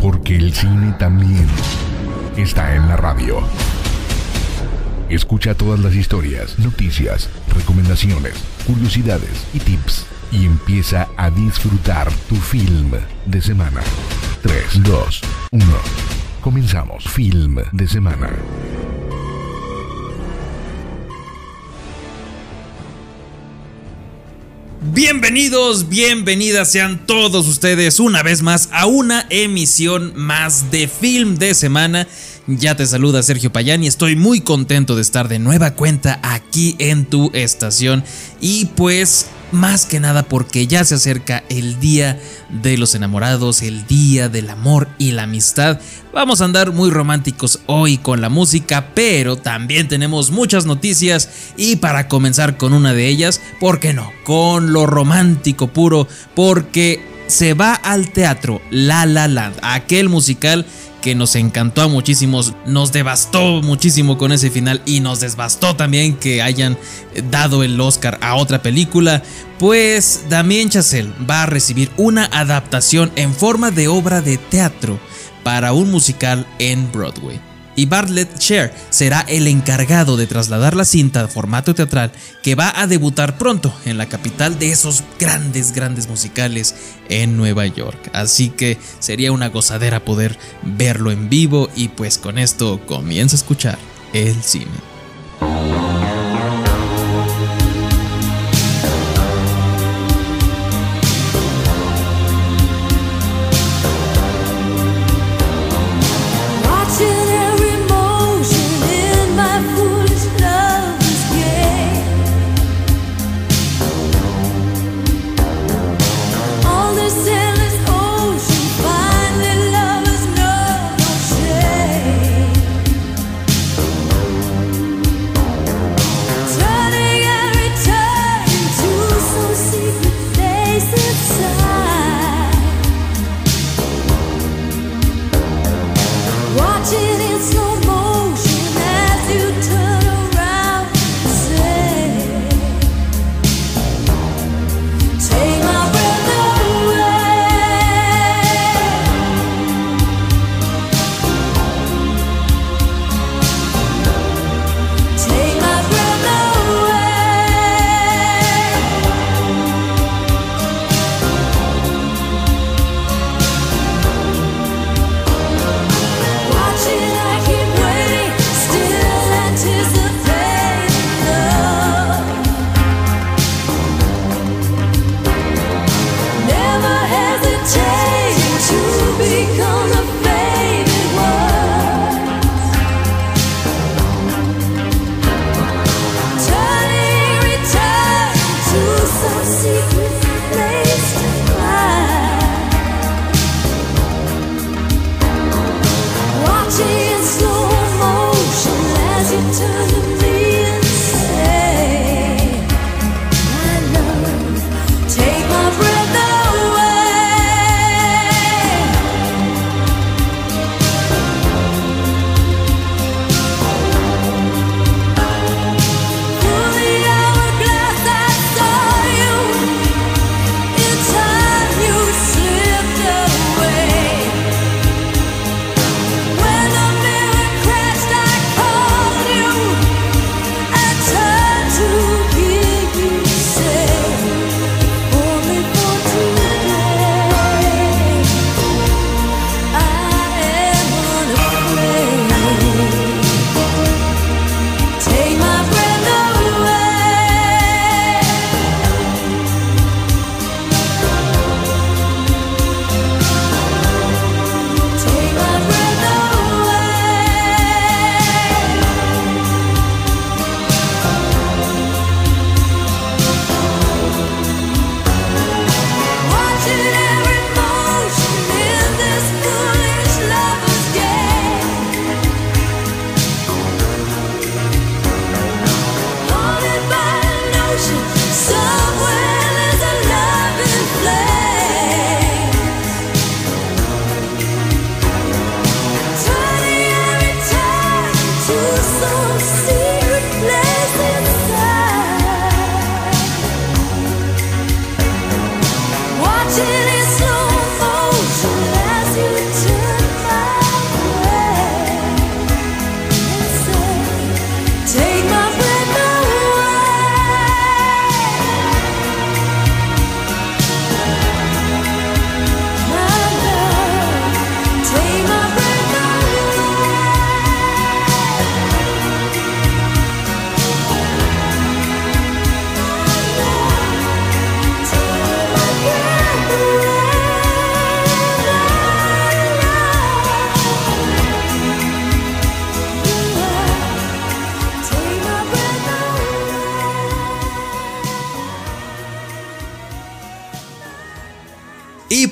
Porque el cine también está en la radio. Escucha todas las historias, noticias, recomendaciones, curiosidades y tips y empieza a disfrutar tu film de semana. 3, 2, 1. Comenzamos. Film de semana. Bienvenidos, bienvenidas sean todos ustedes una vez más a una emisión más de Film de Semana. Ya te saluda Sergio Payani, estoy muy contento de estar de nueva cuenta aquí en tu estación y pues más que nada porque ya se acerca el día de los enamorados, el día del amor y la amistad. Vamos a andar muy románticos hoy con la música, pero también tenemos muchas noticias y para comenzar con una de ellas, ¿por qué no? Con lo romántico puro, porque se va al teatro La La Land, aquel musical que nos encantó a muchísimos, nos devastó muchísimo con ese final y nos desbastó también que hayan dado el Oscar a otra película, pues Damien Chazelle va a recibir una adaptación en forma de obra de teatro para un musical en Broadway y Bartlett Sher será el encargado de trasladar la cinta a formato teatral que va a debutar pronto en la capital de esos grandes, grandes musicales en Nueva York. Así que sería una gozadera poder verlo en vivo y pues con esto comienza a escuchar el cine.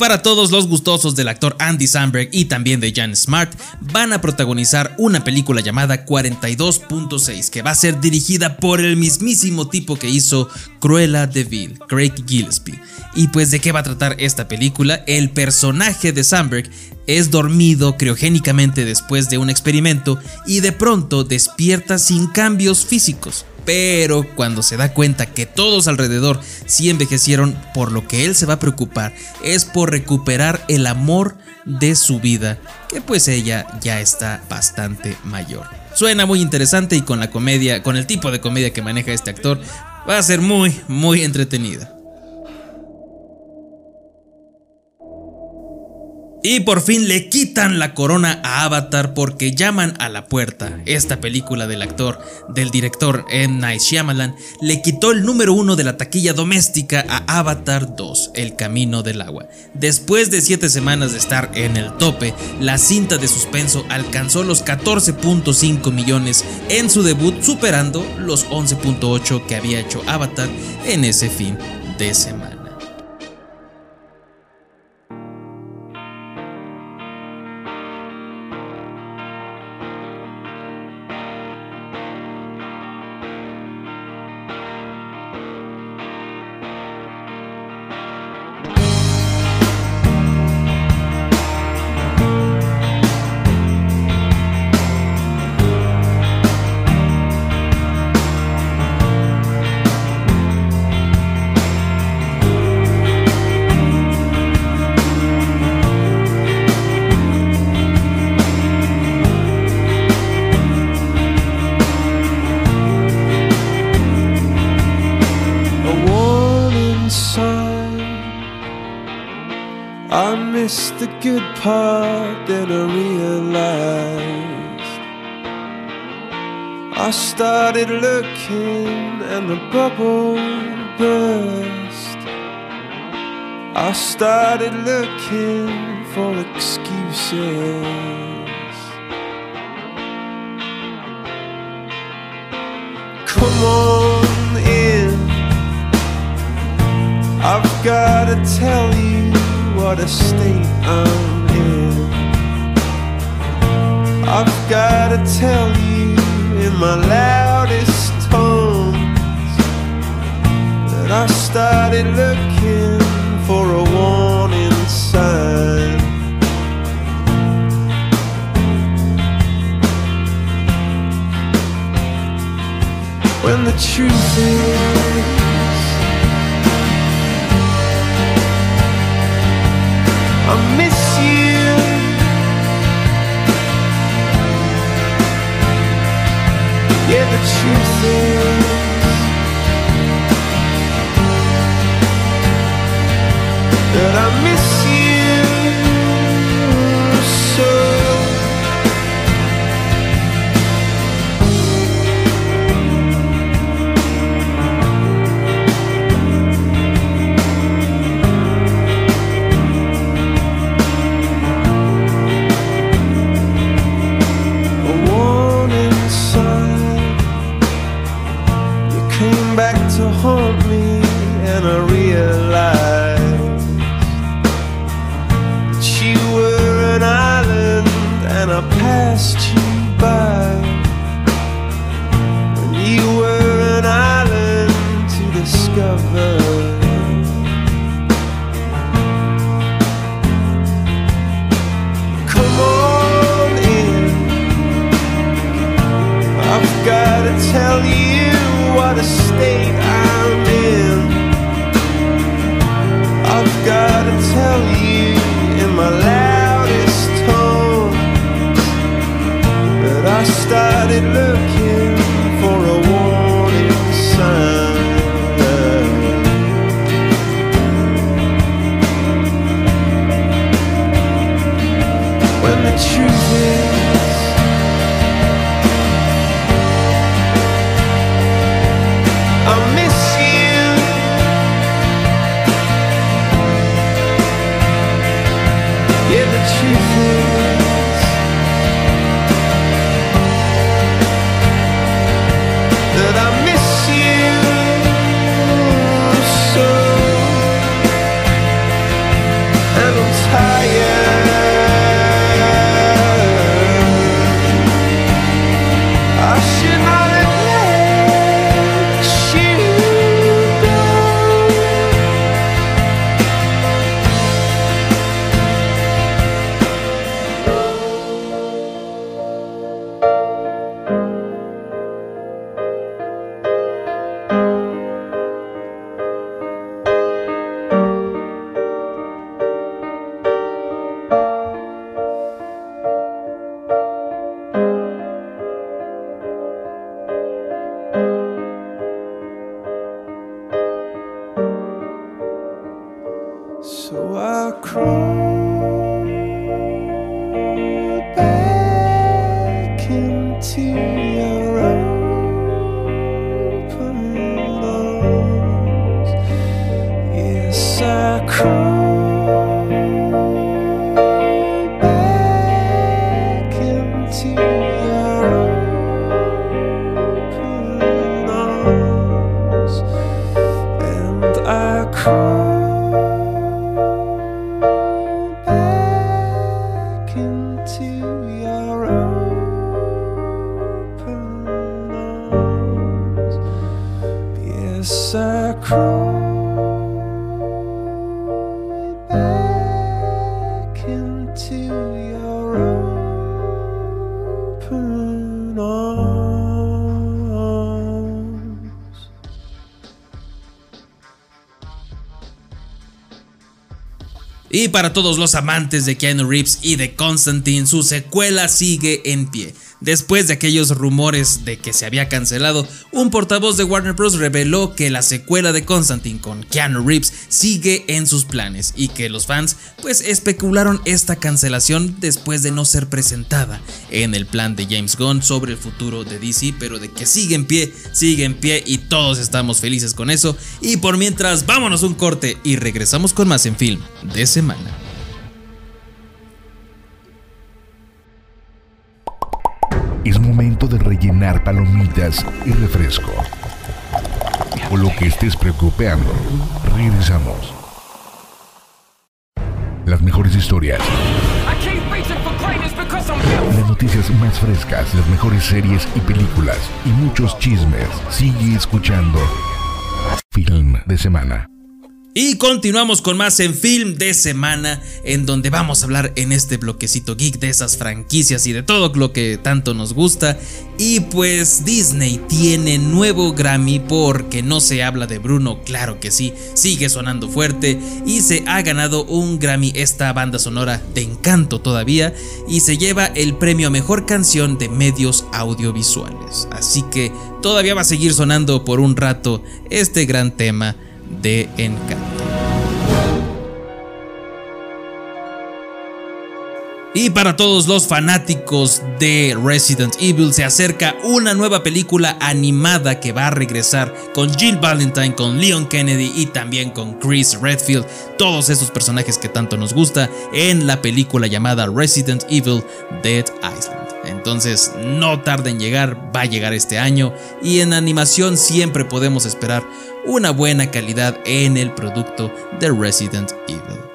Para todos los gustosos del actor Andy Samberg y también de Jan Smart, van a protagonizar una película llamada 42.6 que va a ser dirigida por el mismísimo tipo que hizo Cruella de Vil, Craig Gillespie. Y pues de qué va a tratar esta película? El personaje de Samberg es dormido criogénicamente después de un experimento y de pronto despierta sin cambios físicos pero cuando se da cuenta que todos alrededor sí envejecieron, por lo que él se va a preocupar es por recuperar el amor de su vida, que pues ella ya está bastante mayor. Suena muy interesante y con la comedia, con el tipo de comedia que maneja este actor, va a ser muy, muy entretenida. Y por fin le quitan la corona a Avatar porque llaman a la puerta. Esta película del actor, del director M. Night Shyamalan, le quitó el número uno de la taquilla doméstica a Avatar 2, El Camino del Agua. Después de 7 semanas de estar en el tope, la cinta de suspenso alcanzó los 14.5 millones en su debut, superando los 11.8 que había hecho Avatar en ese fin de semana. Part that I realized I started looking and the bubble burst. I started looking for excuses. Come on in. I've gotta tell you what a state I'm gotta tell you in my loudest tones that I started looking for a warning sign. When the truth is I Y para todos los amantes de Keanu Reeves y de Constantine, su secuela sigue en pie. Después de aquellos rumores de que se había cancelado, un portavoz de Warner Bros. reveló que la secuela de Constantine con Keanu Reeves sigue en sus planes y que los fans pues especularon esta cancelación después de no ser presentada en el plan de James Gunn sobre el futuro de DC, pero de que sigue en pie, sigue en pie y todos estamos felices con eso. Y por mientras, vámonos un corte y regresamos con más en film de semana. Es momento de rellenar palomitas y refresco. O lo que estés preocupando. Regresamos. Las mejores historias, las noticias más frescas, las mejores series y películas y muchos chismes. Sigue escuchando Film de Semana. Y continuamos con más en film de semana, en donde vamos a hablar en este bloquecito geek de esas franquicias y de todo lo que tanto nos gusta. Y pues Disney tiene nuevo Grammy porque no se habla de Bruno, claro que sí, sigue sonando fuerte y se ha ganado un Grammy esta banda sonora de encanto todavía y se lleva el premio a mejor canción de medios audiovisuales. Así que todavía va a seguir sonando por un rato este gran tema de Encanto. Y para todos los fanáticos de Resident Evil se acerca una nueva película animada que va a regresar con Jill Valentine, con Leon Kennedy y también con Chris Redfield, todos esos personajes que tanto nos gusta en la película llamada Resident Evil Dead Island. Entonces no tarde en llegar, va a llegar este año y en animación siempre podemos esperar una buena calidad en el producto de Resident Evil.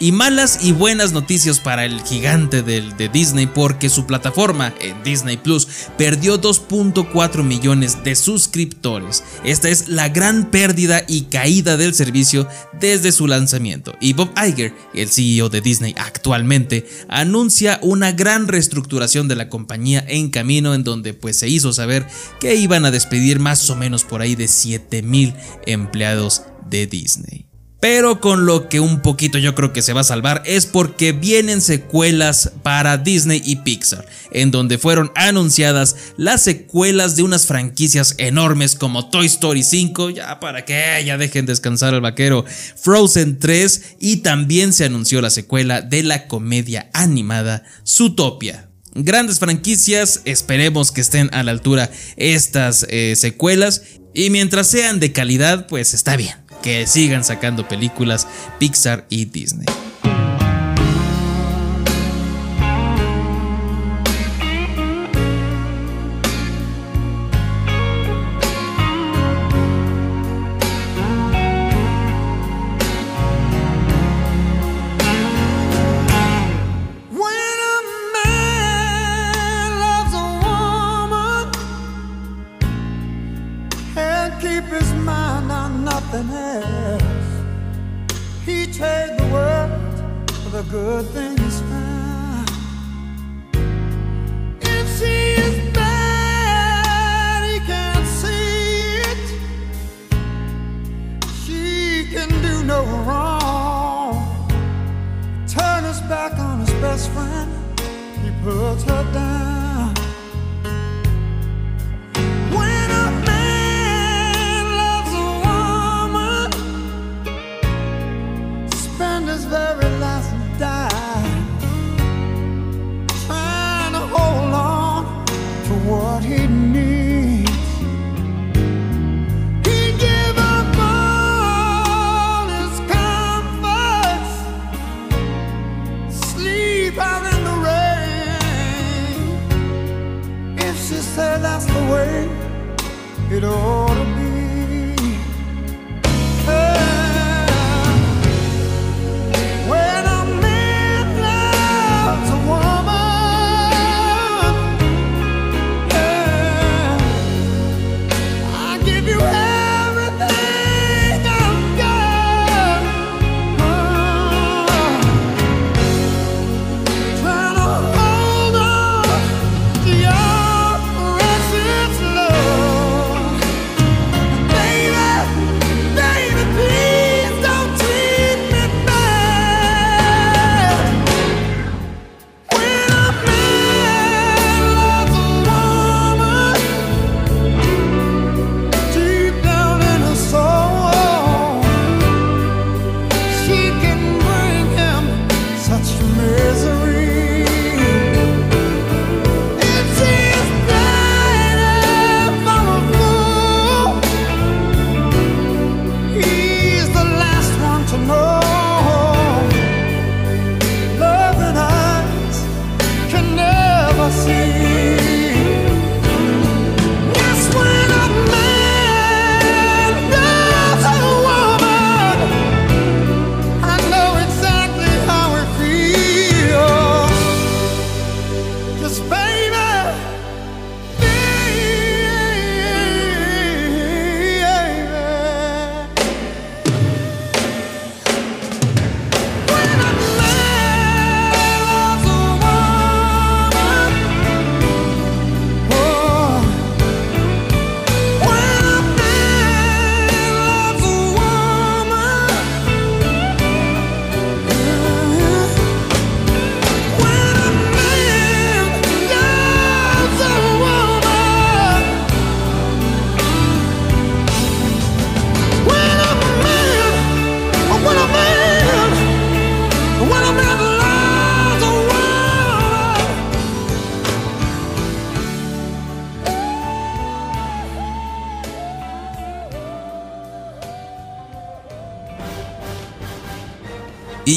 Y malas y buenas noticias para el gigante del, de Disney porque su plataforma Disney Plus perdió 2.4 millones de suscriptores. Esta es la gran pérdida y caída del servicio desde su lanzamiento. Y Bob Iger, el CEO de Disney actualmente, anuncia una gran reestructuración de la compañía en camino en donde pues se hizo saber que iban a despedir más o menos por ahí de 7 mil empleados de Disney. Pero con lo que un poquito yo creo que se va a salvar es porque vienen secuelas para Disney y Pixar, en donde fueron anunciadas las secuelas de unas franquicias enormes como Toy Story 5, ya para que ya dejen descansar al vaquero, Frozen 3 y también se anunció la secuela de la comedia animada Zootopia. Grandes franquicias, esperemos que estén a la altura estas eh, secuelas y mientras sean de calidad, pues está bien que sigan sacando películas Pixar y Disney.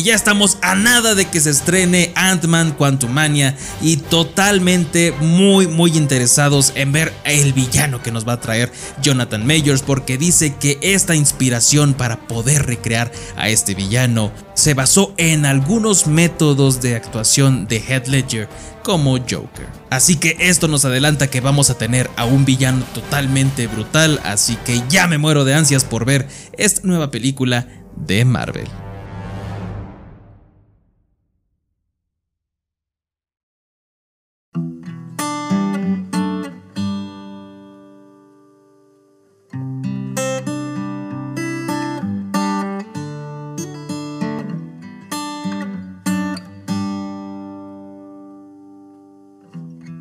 Y ya estamos a nada de que se estrene Ant-Man Quantumania y totalmente muy muy interesados en ver el villano que nos va a traer Jonathan Majors porque dice que esta inspiración para poder recrear a este villano se basó en algunos métodos de actuación de Heath Ledger como Joker. Así que esto nos adelanta que vamos a tener a un villano totalmente brutal, así que ya me muero de ansias por ver esta nueva película de Marvel.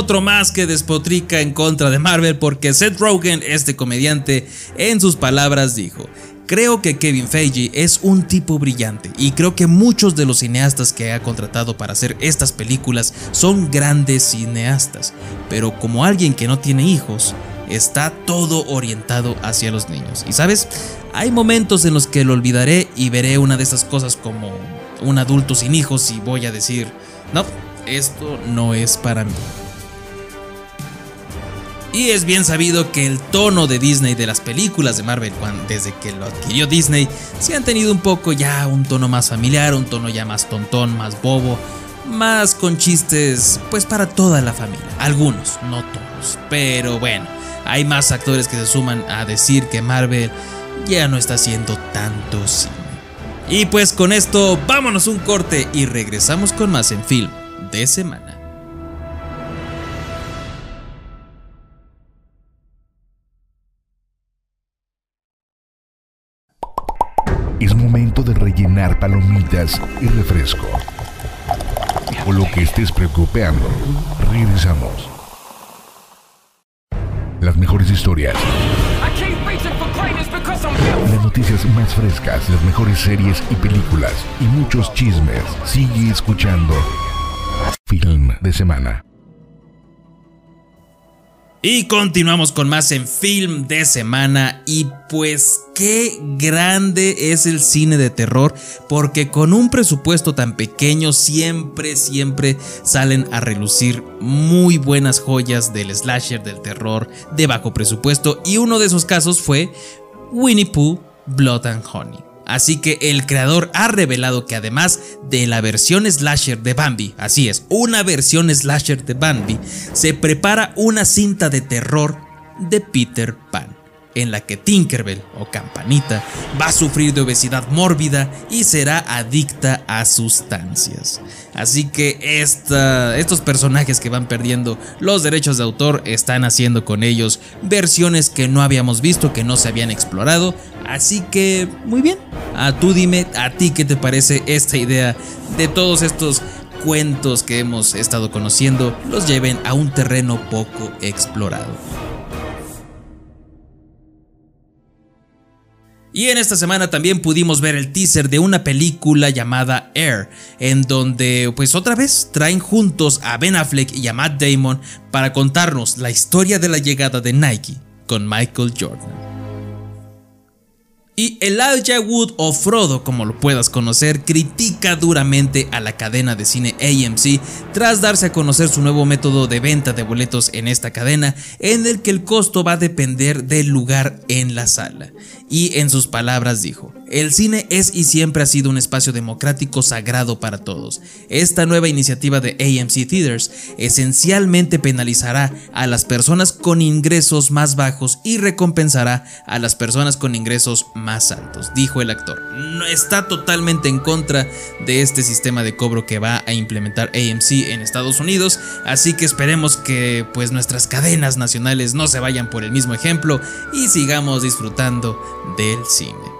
Otro más que despotrica en contra de Marvel porque Seth Rogen, este comediante, en sus palabras dijo, creo que Kevin Feige es un tipo brillante y creo que muchos de los cineastas que ha contratado para hacer estas películas son grandes cineastas, pero como alguien que no tiene hijos, está todo orientado hacia los niños. Y sabes, hay momentos en los que lo olvidaré y veré una de esas cosas como un adulto sin hijos y voy a decir, no, esto no es para mí. Y es bien sabido que el tono de Disney de las películas de Marvel, desde que lo adquirió Disney, se han tenido un poco ya un tono más familiar, un tono ya más tontón, más bobo, más con chistes, pues para toda la familia. Algunos, no todos, pero bueno, hay más actores que se suman a decir que Marvel ya no está haciendo tanto cine. Y pues con esto, vámonos un corte y regresamos con más en film de semana. Palomitas y refresco. O lo que estés preocupando. Regresamos. Las mejores historias, las noticias más frescas, las mejores series y películas y muchos chismes. Sigue escuchando. Film de semana. Y continuamos con más en film de semana y pues qué grande es el cine de terror porque con un presupuesto tan pequeño siempre siempre salen a relucir muy buenas joyas del slasher del terror de bajo presupuesto y uno de esos casos fue Winnie Pooh Blood and Honey. Así que el creador ha revelado que además de la versión slasher de Bambi, así es, una versión slasher de Bambi, se prepara una cinta de terror de Peter Pan, en la que Tinkerbell o Campanita va a sufrir de obesidad mórbida y será adicta a sustancias. Así que esta- estos personajes que van perdiendo los derechos de autor están haciendo con ellos versiones que no habíamos visto, que no se habían explorado. Así que, muy bien. A tú dime, a ti qué te parece esta idea de todos estos cuentos que hemos estado conociendo, los lleven a un terreno poco explorado. Y en esta semana también pudimos ver el teaser de una película llamada Air, en donde pues otra vez traen juntos a Ben Affleck y a Matt Damon para contarnos la historia de la llegada de Nike con Michael Jordan. Y Elijah Wood o Frodo, como lo puedas conocer, critica duramente a la cadena de cine AMC tras darse a conocer su nuevo método de venta de boletos en esta cadena, en el que el costo va a depender del lugar en la sala. Y en sus palabras dijo, el cine es y siempre ha sido un espacio democrático sagrado para todos. Esta nueva iniciativa de AMC Theaters esencialmente penalizará a las personas con ingresos más bajos y recompensará a las personas con ingresos más altos, dijo el actor. No está totalmente en contra de este sistema de cobro que va a implementar AMC en Estados Unidos, así que esperemos que pues nuestras cadenas nacionales no se vayan por el mismo ejemplo y sigamos disfrutando del cine.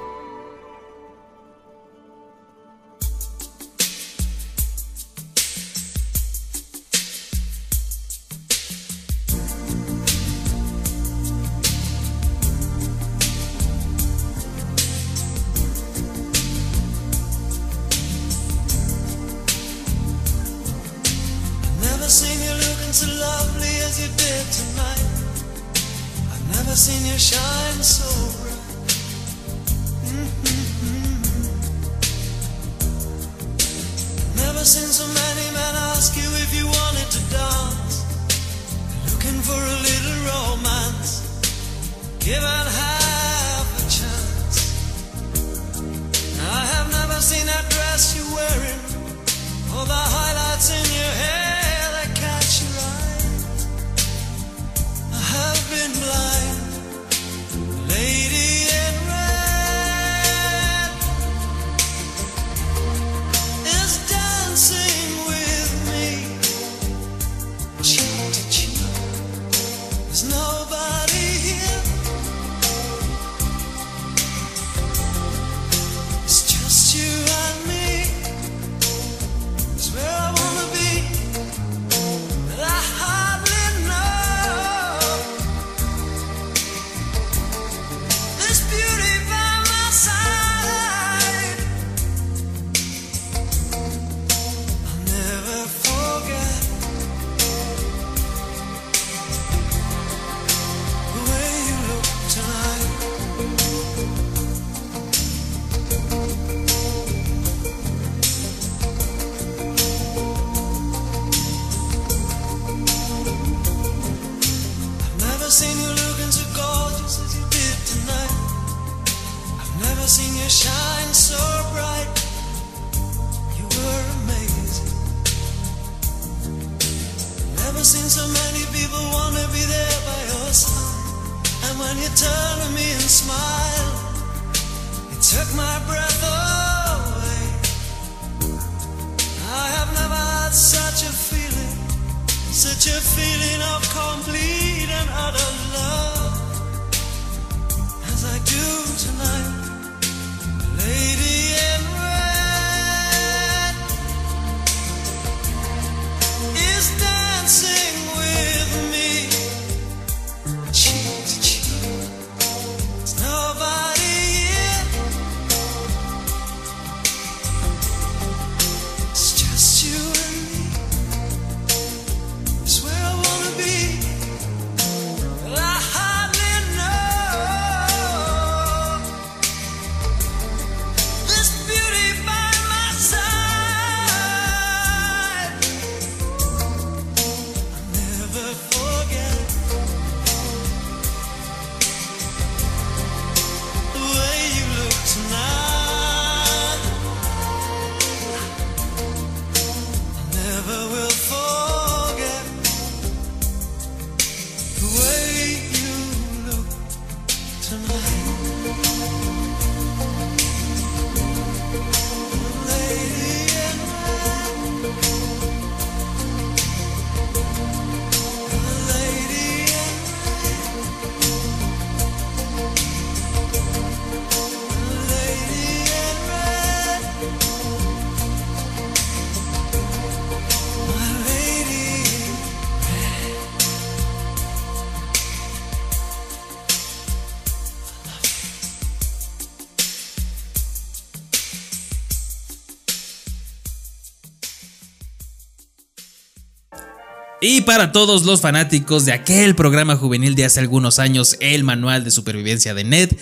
Y para todos los fanáticos de aquel programa juvenil de hace algunos años, el Manual de Supervivencia de Ned,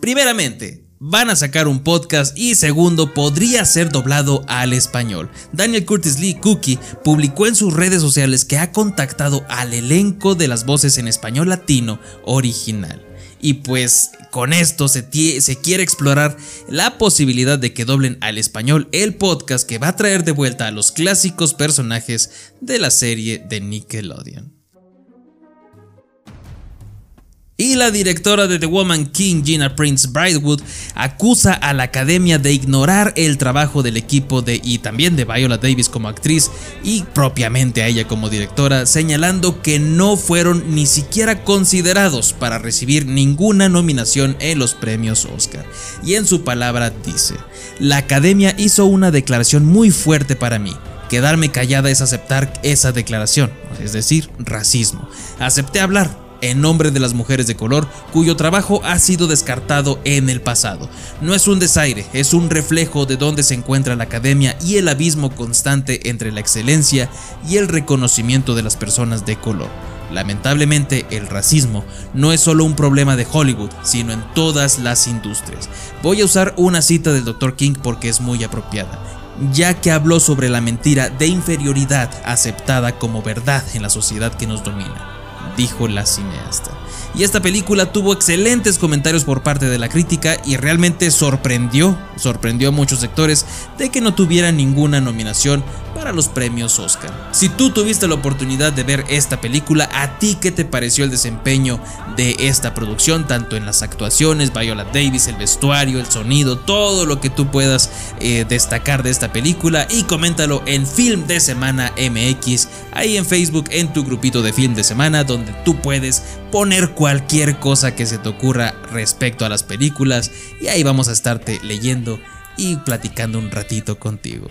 primeramente, van a sacar un podcast y segundo, podría ser doblado al español. Daniel Curtis Lee Cookie publicó en sus redes sociales que ha contactado al elenco de las voces en español latino original. Y pues con esto se, quiere explorar la posibilidad de que doblen al español el podcast que va a traer de vuelta a los clásicos personajes de la serie de Nickelodeon. Y la directora de The Woman King, Gina Prince Brightwood, acusa a la academia de ignorar el trabajo del equipo de y también de Viola Davis como actriz y propiamente a ella como directora, señalando que no fueron ni siquiera considerados para recibir ninguna nominación en los premios Oscar. Y en su palabra dice, la academia hizo una declaración muy fuerte para mí. Quedarme callada es aceptar esa declaración, es decir, racismo. Acepté hablar, en nombre de las mujeres de color cuyo trabajo ha sido descartado en el pasado. No es un desaire, es un reflejo de dónde se encuentra la academia y el abismo constante entre la excelencia y el reconocimiento de las personas de color. Lamentablemente, el racismo no es solo un problema de Hollywood, sino en todas las industrias. Voy a usar una cita del Dr. King porque es muy apropiada ya que habló sobre la mentira de inferioridad aceptada como verdad en la sociedad que nos domina dijo la cineasta. Y esta película tuvo excelentes comentarios por parte de la crítica y realmente sorprendió, sorprendió a muchos sectores de que no tuviera ninguna nominación para los premios Oscar. Si tú tuviste la oportunidad de ver esta película, ¿a ti qué te pareció el desempeño de esta producción? Tanto en las actuaciones, Viola Davis, el vestuario, el sonido, todo lo que tú puedas eh, destacar de esta película y coméntalo en Film de Semana MX, ahí en Facebook, en tu grupito de Film de Semana, donde tú puedes poner cualquier cosa que se te ocurra respecto a las películas y ahí vamos a estarte leyendo y platicando un ratito contigo.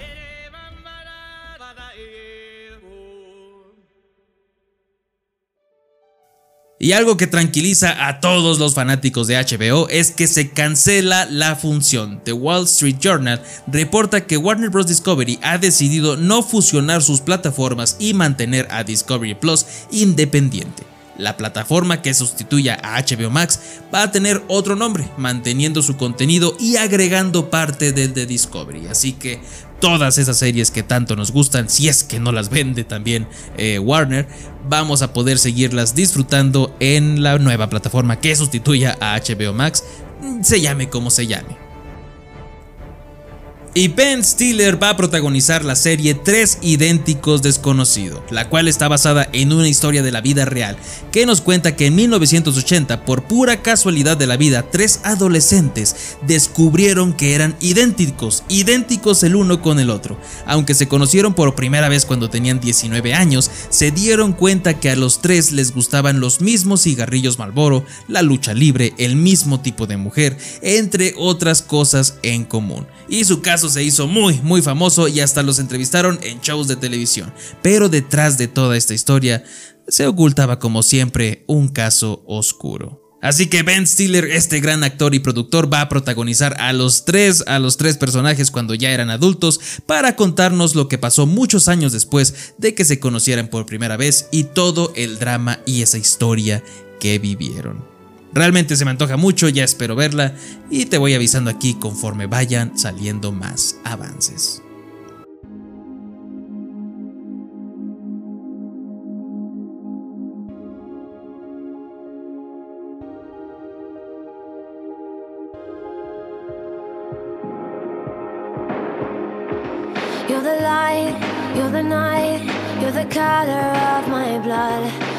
Y algo que tranquiliza a todos los fanáticos de HBO es que se cancela la función. The Wall Street Journal reporta que Warner Bros. Discovery ha decidido no fusionar sus plataformas y mantener a Discovery Plus independiente. La plataforma que sustituya a HBO Max va a tener otro nombre, manteniendo su contenido y agregando parte del de Discovery. Así que todas esas series que tanto nos gustan, si es que no las vende también eh, Warner, vamos a poder seguirlas disfrutando en la nueva plataforma que sustituya a HBO Max, se llame como se llame. Y Ben Stiller va a protagonizar la serie Tres Idénticos Desconocidos, la cual está basada en una historia de la vida real que nos cuenta que en 1980, por pura casualidad de la vida, tres adolescentes descubrieron que eran idénticos, idénticos el uno con el otro. Aunque se conocieron por primera vez cuando tenían 19 años, se dieron cuenta que a los tres les gustaban los mismos cigarrillos Marlboro, la lucha libre, el mismo tipo de mujer, entre otras cosas en común. Y su caso se hizo muy, muy famoso y hasta los entrevistaron en shows de televisión. Pero detrás de toda esta historia se ocultaba como siempre un caso oscuro. Así que Ben Stiller, este gran actor y productor, va a protagonizar a los tres, a los tres personajes cuando ya eran adultos, para contarnos lo que pasó muchos años después de que se conocieran por primera vez y todo el drama y esa historia que vivieron. Realmente se me antoja mucho, ya espero verla y te voy avisando aquí conforme vayan saliendo más avances. You're the light, you're the night, you're the color of my blood.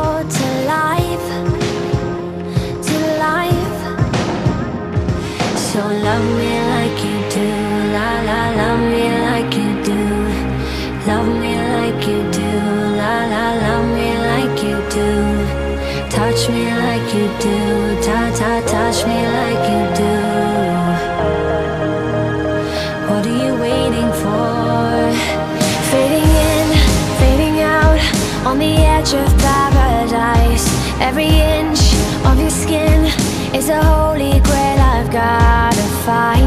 So love me like you do, la la, love me like you do, love me like you do, la la, love me like you do, touch me like you do, ta ta, touch me like fire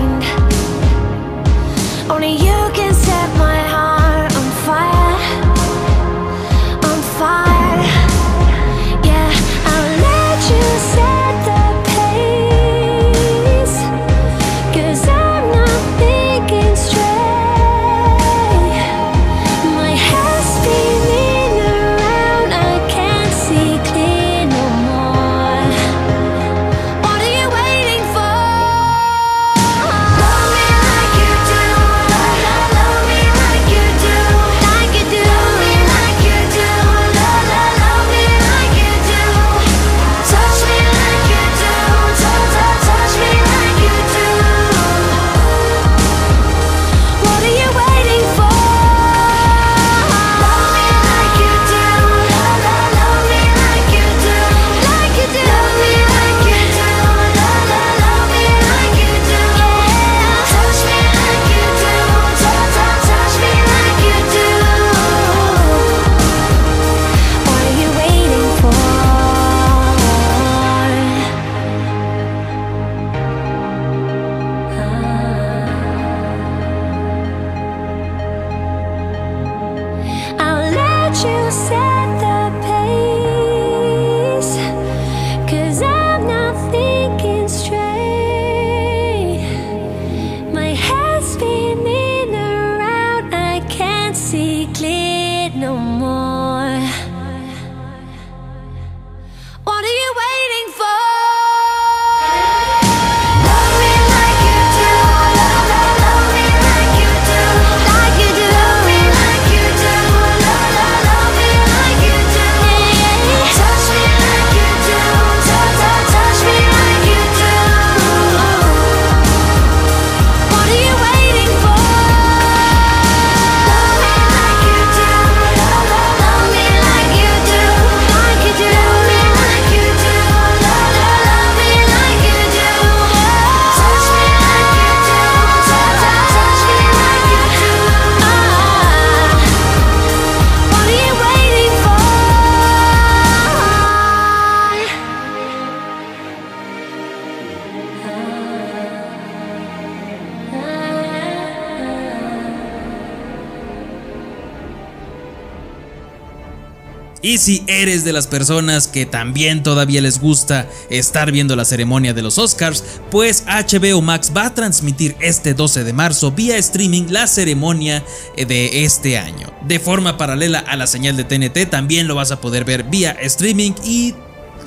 Y si eres de las personas que también todavía les gusta estar viendo la ceremonia de los Oscars, pues HBO Max va a transmitir este 12 de marzo vía streaming la ceremonia de este año. De forma paralela a la señal de TNT también lo vas a poder ver vía streaming y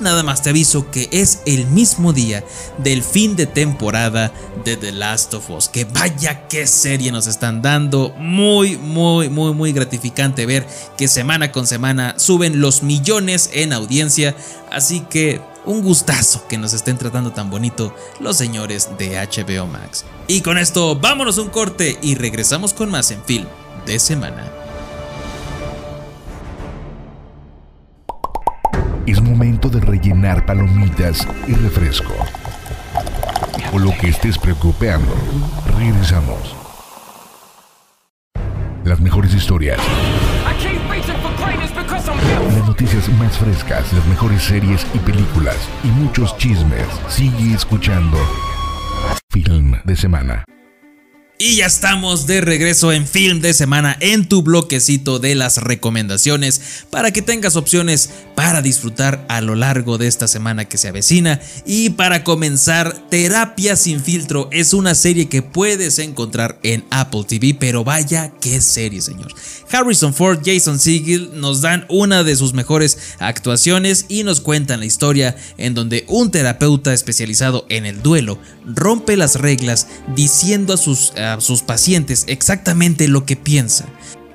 nada más te aviso que es el mismo día del fin de temporada de The Last of Us. Que vaya qué serie nos están dando. Muy, muy, muy, muy gratificante ver que semana con semana suben los millones en audiencia. Así que un gustazo que nos estén tratando tan bonito los señores de HBO Max. Y con esto vámonos un corte y regresamos con más en film de semana. Es momento de rellenar palomitas y refresco. O lo que estés preocupando. Regresamos. Las mejores historias, las noticias más frescas, las mejores series y películas y muchos chismes. Sigue escuchando. Film de semana. Y ya estamos de regreso en Film de Semana en tu bloquecito de las recomendaciones para que tengas opciones para disfrutar a lo largo de esta semana que se avecina. Y para comenzar, Terapia sin filtro es una serie que puedes encontrar en Apple TV, pero vaya qué serie, señor. Harrison Ford, Jason Segel nos dan una de sus mejores actuaciones y nos cuentan la historia en donde un terapeuta especializado en el duelo rompe las reglas diciendo a sus, a sus pacientes exactamente lo que piensa.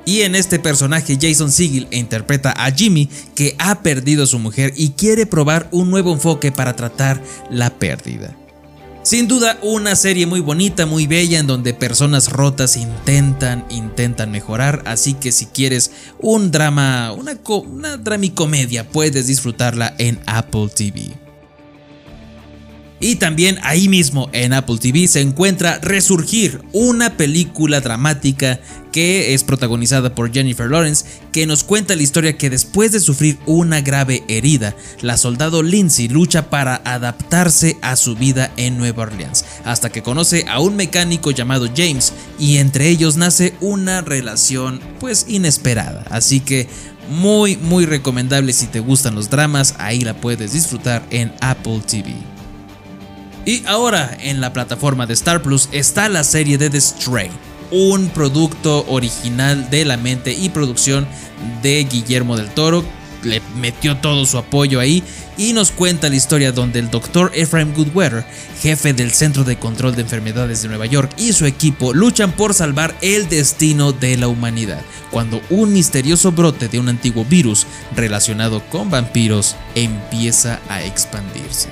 Y en este personaje Jason Segel interpreta a Jimmy que ha perdido a su mujer y quiere probar un nuevo enfoque para tratar la pérdida. Sin duda una serie muy bonita, muy bella en donde personas rotas intentan, intentan mejorar, así que si quieres un drama, una, una dramicomedia puedes disfrutarla en Apple TV. Y también ahí mismo en Apple TV se encuentra Resurgir, una película dramática que es protagonizada por Jennifer Lawrence, que nos cuenta la historia que después de sufrir una grave herida, la soldado Lindsay lucha para adaptarse a su vida en Nueva Orleans, hasta que conoce a un mecánico llamado James y entre ellos nace una relación pues inesperada. Así que muy muy recomendable si te gustan los dramas, ahí la puedes disfrutar en Apple TV. Y ahora en la plataforma de Star Plus está la serie de The Stray, un producto original de la mente y producción de Guillermo del Toro. Le metió todo su apoyo ahí y nos cuenta la historia donde el doctor Ephraim Goodweather, jefe del Centro de Control de Enfermedades de Nueva York, y su equipo luchan por salvar el destino de la humanidad, cuando un misterioso brote de un antiguo virus relacionado con vampiros empieza a expandirse.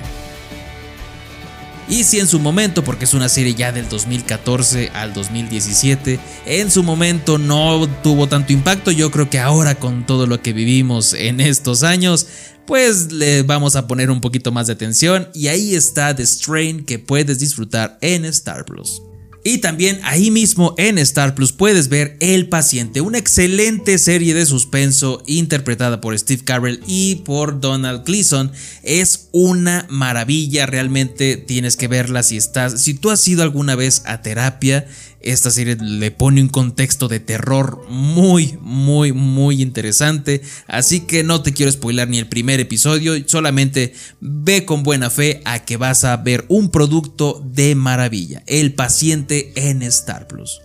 Y si en su momento, porque es una serie ya del 2014 al 2017, en su momento no tuvo tanto impacto, yo creo que ahora con todo lo que vivimos en estos años, pues le vamos a poner un poquito más de atención y ahí está The Strain que puedes disfrutar en Star Plus. Y también ahí mismo en Star Plus puedes ver El Paciente, una excelente serie de suspenso interpretada por Steve Carell y por Donald Gleason. Es una maravilla, realmente tienes que verla si estás, si tú has ido alguna vez a terapia. Esta serie le pone un contexto de terror muy, muy, muy interesante. Así que no te quiero spoilar ni el primer episodio. Solamente ve con buena fe a que vas a ver un producto de maravilla. El paciente en Star Plus.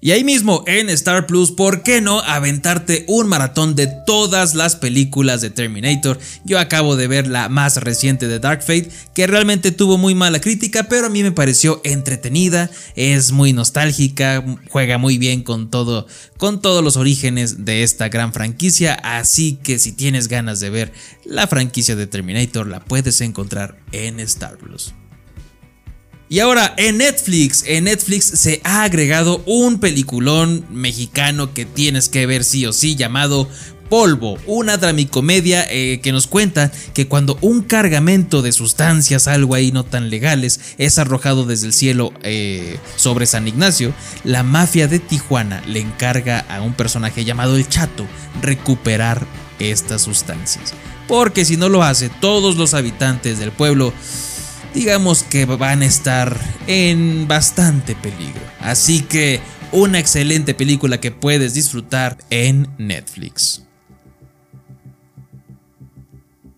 Y ahí mismo en Star Plus, ¿por qué no aventarte un maratón de todas las películas de Terminator? Yo acabo de ver la más reciente de Dark Fate, que realmente tuvo muy mala crítica, pero a mí me pareció entretenida, es muy nostálgica, juega muy bien con todo, con todos los orígenes de esta gran franquicia, así que si tienes ganas de ver la franquicia de Terminator, la puedes encontrar en Star Plus. Y ahora en Netflix, en Netflix se ha agregado un peliculón mexicano que tienes que ver sí o sí llamado Polvo, una dramicomedia eh, que nos cuenta que cuando un cargamento de sustancias, algo ahí no tan legales, es arrojado desde el cielo eh, sobre San Ignacio, la mafia de Tijuana le encarga a un personaje llamado El Chato recuperar estas sustancias. Porque si no lo hace, todos los habitantes del pueblo digamos que van a estar en bastante peligro. Así que una excelente película que puedes disfrutar en Netflix.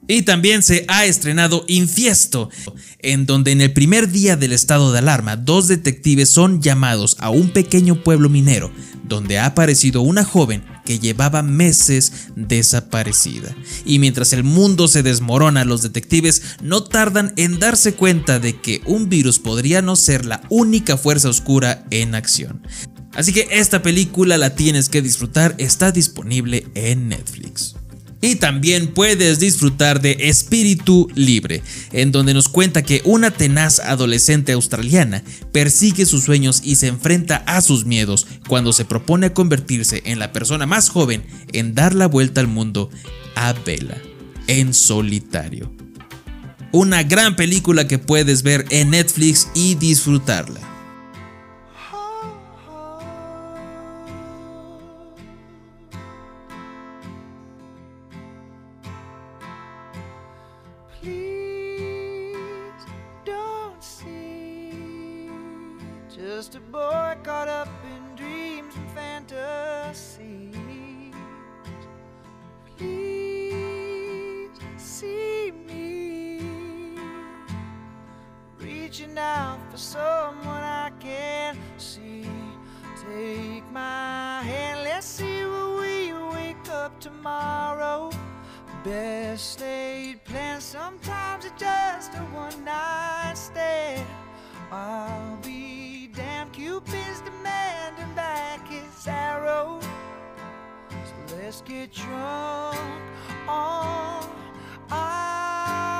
Y también se ha estrenado Infiesto, en donde en el primer día del estado de alarma, dos detectives son llamados a un pequeño pueblo minero, donde ha aparecido una joven que llevaba meses desaparecida. Y mientras el mundo se desmorona, los detectives no tardan en darse cuenta de que un virus podría no ser la única fuerza oscura en acción. Así que esta película la tienes que disfrutar, está disponible en Netflix. Y también puedes disfrutar de Espíritu Libre, en donde nos cuenta que una tenaz adolescente australiana persigue sus sueños y se enfrenta a sus miedos cuando se propone convertirse en la persona más joven en dar la vuelta al mundo a vela, en solitario. Una gran película que puedes ver en Netflix y disfrutarla. Reaching out for someone I can see. Take my hand, let's see where we wake up tomorrow. Best laid plans, sometimes it's just a one night stand. I'll be damned, Cupid's demanding back his arrow. So let's get drunk on our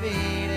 me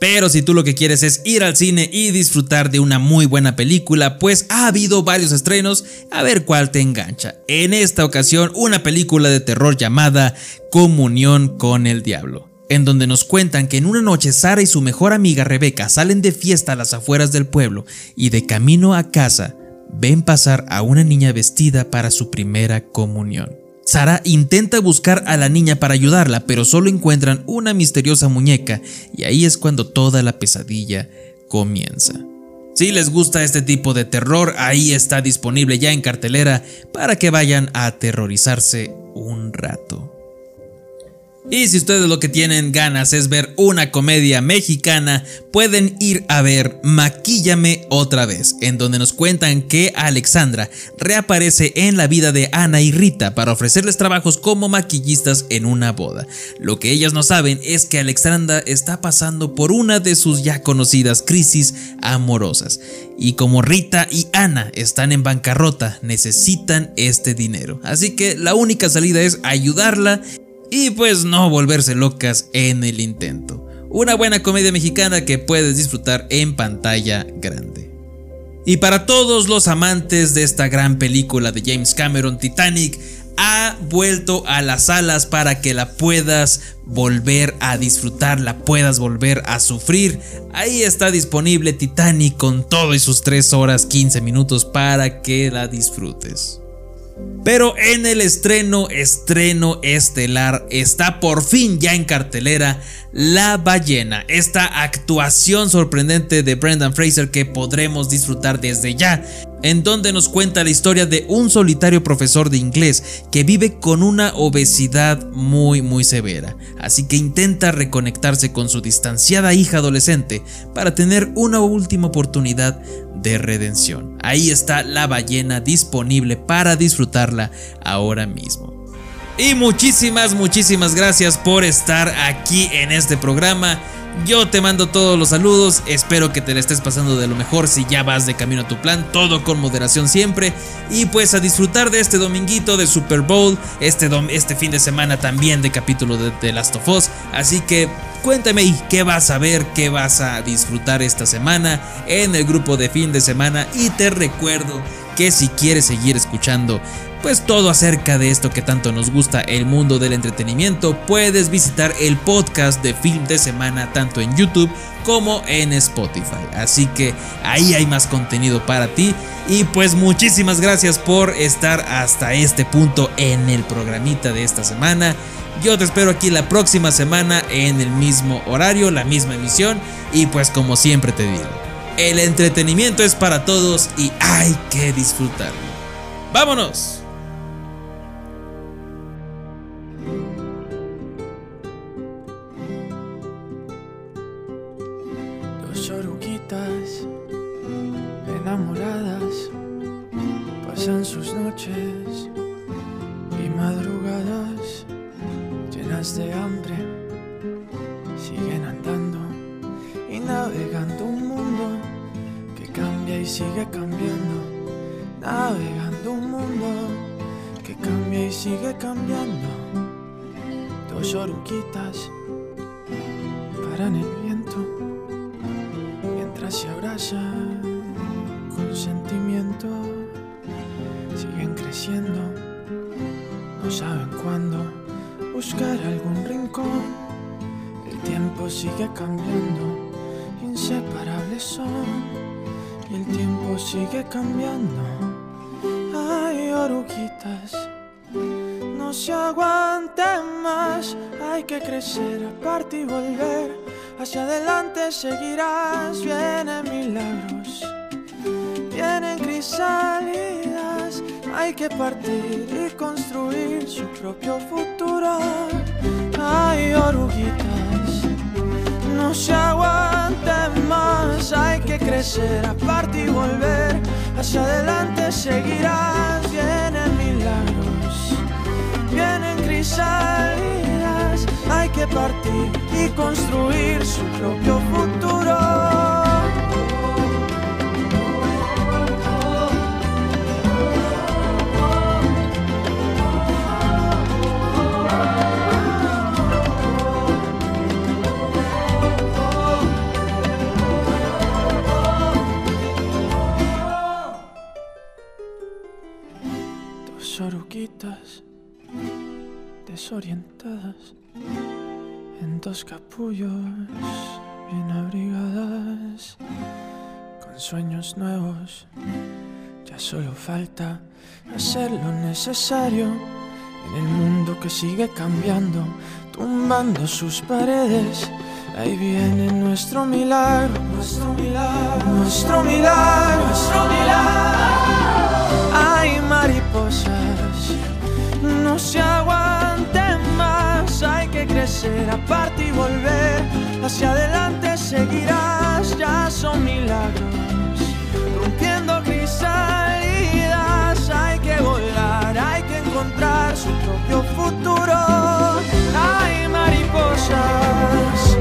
Pero si tú lo que quieres es ir al cine y disfrutar de una muy buena película, pues ha habido varios estrenos, a ver cuál te engancha. En esta ocasión, una película de terror llamada Comunión con el Diablo, en donde nos cuentan que en una noche Sara y su mejor amiga Rebeca salen de fiesta a las afueras del pueblo y de camino a casa ven pasar a una niña vestida para su primera comunión. Sara intenta buscar a la niña para ayudarla, pero solo encuentran una misteriosa muñeca y ahí es cuando toda la pesadilla comienza. Si les gusta este tipo de terror, ahí está disponible ya en cartelera para que vayan a aterrorizarse un rato. Y si ustedes lo que tienen ganas es ver una comedia mexicana, pueden ir a ver Maquíllame otra vez, en donde nos cuentan que Alexandra reaparece en la vida de Ana y Rita para ofrecerles trabajos como maquillistas en una boda. Lo que ellas no saben es que Alexandra está pasando por una de sus ya conocidas crisis amorosas. Y como Rita y Ana están en bancarrota, necesitan este dinero. Así que la única salida es ayudarla y pues no volverse locas en el intento. Una buena comedia mexicana que puedes disfrutar en pantalla grande. Y para todos los amantes de esta gran película de James Cameron, Titanic, ha vuelto a las salas para que la puedas volver a disfrutar, la puedas volver a sufrir. Ahí está disponible Titanic con todo y sus 3 horas 15 minutos para que la disfrutes. Pero en el estreno, estreno estelar, está por fin ya en cartelera La ballena, esta actuación sorprendente de Brendan Fraser que podremos disfrutar desde ya, en donde nos cuenta la historia de un solitario profesor de inglés que vive con una obesidad muy muy severa, así que intenta reconectarse con su distanciada hija adolescente para tener una última oportunidad de redención. Ahí está la ballena disponible para disfrutarla ahora mismo. Y muchísimas, muchísimas gracias por estar aquí en este programa. Yo te mando todos los saludos, espero que te la estés pasando de lo mejor si ya vas de camino a tu plan, todo con moderación siempre. Y pues a disfrutar de este dominguito de Super Bowl, este, este fin de semana también de capítulo de The Last of Us. Así que cuéntame qué vas a ver, qué vas a disfrutar esta semana en el grupo de fin de semana. Y te recuerdo que si quieres seguir escuchando pues todo acerca de esto que tanto nos gusta el mundo del entretenimiento, puedes visitar el podcast de Film de Semana tanto en YouTube como en Spotify. Así que ahí hay más contenido para ti. Y pues muchísimas gracias por estar hasta este punto en el programita de esta semana. Yo te espero aquí la próxima semana en el mismo horario, la misma emisión. Y pues como siempre te digo, el entretenimiento es para todos y hay que disfrutarlo. ¡Vámonos! Sus noches y madrugadas llenas de hambre. Siguen andando y navegando un mundo que cambia y sigue cambiando. Navegando un mundo que cambia y sigue cambiando. Dos oruguitas paran el viento mientras se abrazan No saben cuándo buscar algún rincón. El tiempo sigue cambiando, inseparables son. Y el tiempo sigue cambiando. Ay, oruguitas, no se aguanten más. Hay que crecer, aparte y volver. Hacia adelante seguirás, vienen milagros, vienen crisálidas. Hay que partir y construir su propio futuro. Hay oruguitas, no se aguanten más. Hay que crecer, aparte y volver. Hacia adelante seguirás, vienen milagros, vienen crisálidas. Hay que partir y construir su propio futuro. Desorientadas en dos capullos bien abrigadas con sueños nuevos. Ya solo falta hacer lo necesario en el mundo que sigue cambiando, tumbando sus paredes. Ahí viene nuestro milagro, nuestro milagro, nuestro milagro, nuestro milagro. Aparte y volver. Hacia adelante seguirás, ya son milagros, rompiendo crisalidas. Hay que volar, hay que encontrar su propio futuro. Hay mariposas,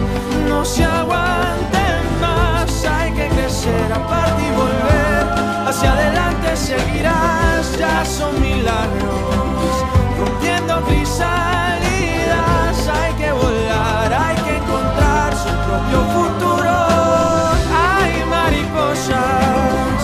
no se aguanten más, hay que crecer aparte y volver. Hacia adelante seguirás, ya son milagros, rompiendo crisalidas. Propio futuro. Hay mariposas,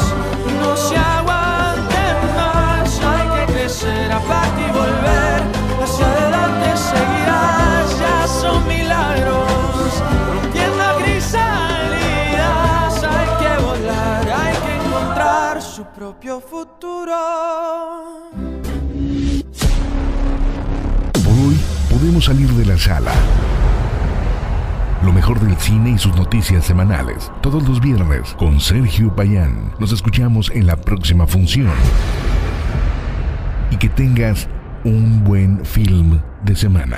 no se aguanten más, hay que crecer aparte y volver. Hacia adelante seguirás, ya son milagros, rompiendo crisalidas. Hay que volar, hay que encontrar su propio futuro. Por hoy podemos salir de la sala. Mejor del cine y sus noticias semanales. Todos los viernes con Sergio Payán. Nos escuchamos en la próxima función. Y que tengas un buen film de semana.